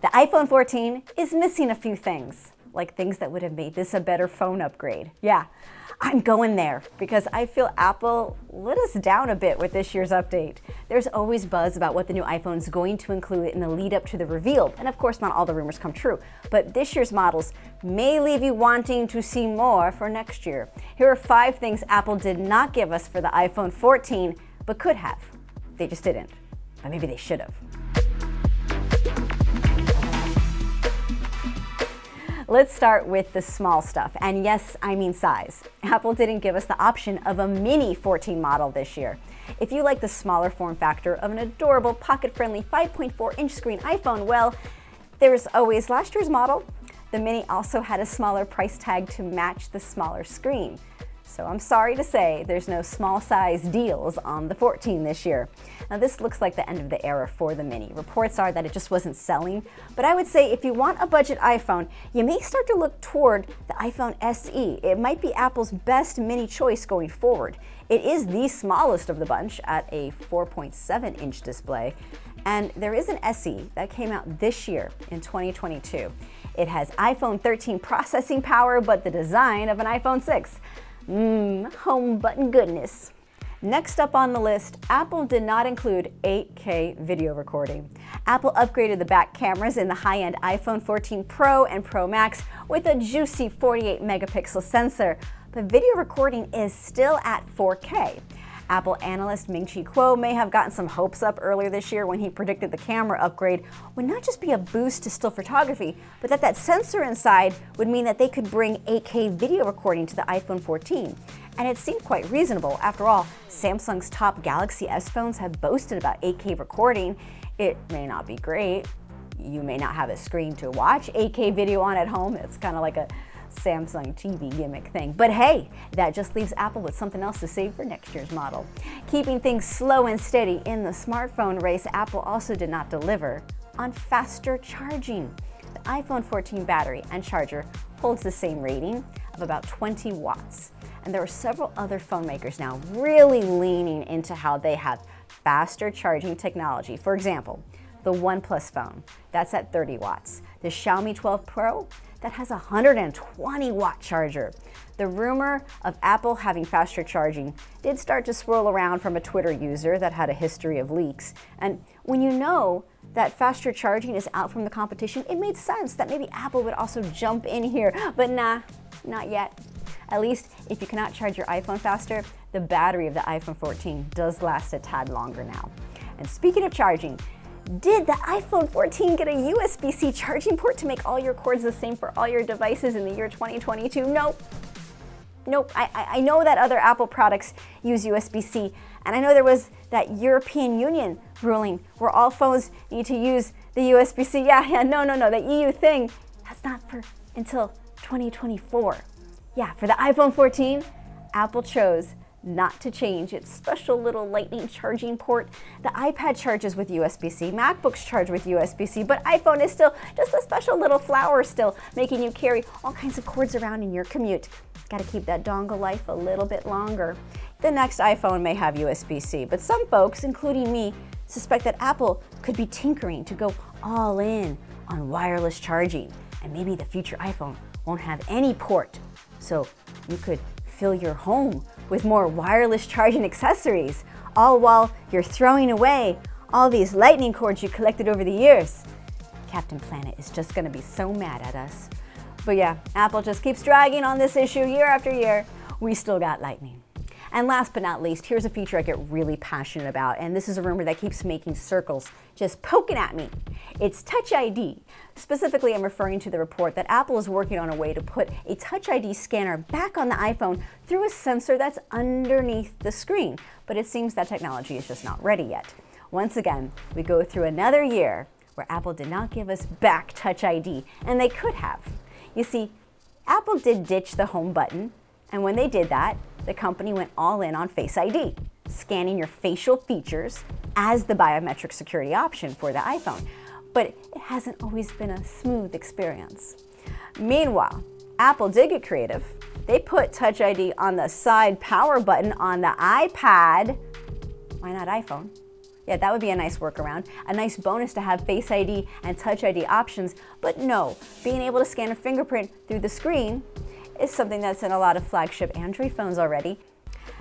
The iPhone 14 is missing a few things, like things that would have made this a better phone upgrade. Yeah, I'm going there because I feel Apple let us down a bit with this year's update. There's always buzz about what the new iPhone is going to include in the lead up to the reveal, and of course, not all the rumors come true. But this year's models may leave you wanting to see more for next year. Here are five things Apple did not give us for the iPhone 14, but could have. They just didn't. But maybe they should have. Let's start with the small stuff. And yes, I mean size. Apple didn't give us the option of a mini 14 model this year. If you like the smaller form factor of an adorable pocket friendly 5.4 inch screen iPhone, well, there's always last year's model. The mini also had a smaller price tag to match the smaller screen. So I'm sorry to say there's no small size deals on the 14 this year. Now this looks like the end of the era for the Mini. Reports are that it just wasn't selling, but I would say if you want a budget iPhone, you may start to look toward the iPhone SE. It might be Apple's best Mini choice going forward. It is the smallest of the bunch at a 4.7 inch display, and there is an SE that came out this year in 2022. It has iPhone 13 processing power, but the design of an iPhone 6. Mmm, home button goodness. Next up on the list, Apple did not include 8K video recording. Apple upgraded the back cameras in the high end iPhone 14 Pro and Pro Max with a juicy 48 megapixel sensor, but video recording is still at 4K. Apple analyst Ming Chi Kuo may have gotten some hopes up earlier this year when he predicted the camera upgrade would not just be a boost to still photography, but that that sensor inside would mean that they could bring 8K video recording to the iPhone 14. And it seemed quite reasonable. After all, Samsung's top Galaxy S phones have boasted about 8K recording. It may not be great. You may not have a screen to watch 8K video on at home. It's kind of like a Samsung TV gimmick thing. But hey, that just leaves Apple with something else to save for next year's model. Keeping things slow and steady in the smartphone race, Apple also did not deliver on faster charging. The iPhone 14 battery and charger holds the same rating of about 20 watts. And there are several other phone makers now really leaning into how they have faster charging technology. For example, the OnePlus phone, that's at 30 watts. The Xiaomi 12 Pro, that has a 120 watt charger. The rumor of Apple having faster charging did start to swirl around from a Twitter user that had a history of leaks. And when you know that faster charging is out from the competition, it made sense that maybe Apple would also jump in here. But nah, not yet. At least if you cannot charge your iPhone faster, the battery of the iPhone 14 does last a tad longer now. And speaking of charging, did the iPhone 14 get a USB C charging port to make all your cords the same for all your devices in the year 2022? Nope. Nope. I, I know that other Apple products use USB C, and I know there was that European Union ruling where all phones need to use the USB C. Yeah, yeah, no, no, no. The EU thing, that's not for until 2024. Yeah, for the iPhone 14, Apple chose not to change its special little lightning charging port. The iPad charges with USB-C, MacBooks charge with USB-C, but iPhone is still just a special little flower still, making you carry all kinds of cords around in your commute. Got to keep that dongle life a little bit longer. The next iPhone may have USB-C, but some folks, including me, suspect that Apple could be tinkering to go all in on wireless charging, and maybe the future iPhone won't have any port. So you could fill your home with more wireless charging accessories, all while you're throwing away all these lightning cords you collected over the years. Captain Planet is just to be so mad at us. But yeah, Apple just keeps dragging on this issue year after year. We still got lightning. And last but not least, here's a feature I get really passionate about, and this is a rumor that keeps making circles, just poking at me. It's Touch ID. Specifically, I'm referring to the report that Apple is working on a way to put a Touch ID scanner back on the iPhone through a sensor that's underneath the screen. But it seems that technology is just not ready yet. Once again, we go through another year where Apple did not give us back Touch ID, and they could have. You see, Apple did ditch the home button, and when they did that, the company went all in on Face ID, scanning your facial features as the biometric security option for the iPhone. But it hasn't always been a smooth experience. Meanwhile, Apple did get creative. They put Touch ID on the side power button on the iPad. Why not iPhone? Yeah, that would be a nice workaround. A nice bonus to have Face ID and Touch ID options, but no, being able to scan a fingerprint through the screen is something that's in a lot of flagship Android phones already.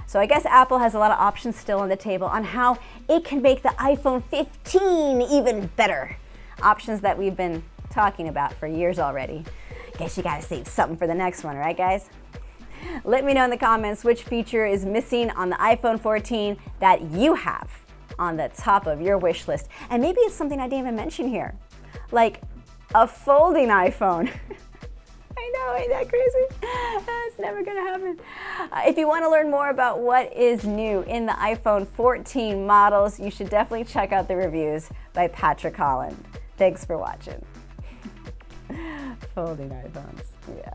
So I guess Apple has a lot of options still on the table on how it can make the iPhone 15 even better. Options that we've been talking about for years already. Guess you gotta save something for the next one, right guys? Let me know in the comments which feature is missing on the iPhone 14 that you have on the top of your wish list. And maybe it's something I didn't even mention here, like a folding iPhone. I know, ain't that crazy? That's never gonna happen. Uh, if you wanna learn more about what is new in the iPhone 14 models, you should definitely check out the reviews by Patrick Holland. Thanks for watching. Folding iPhones, yeah.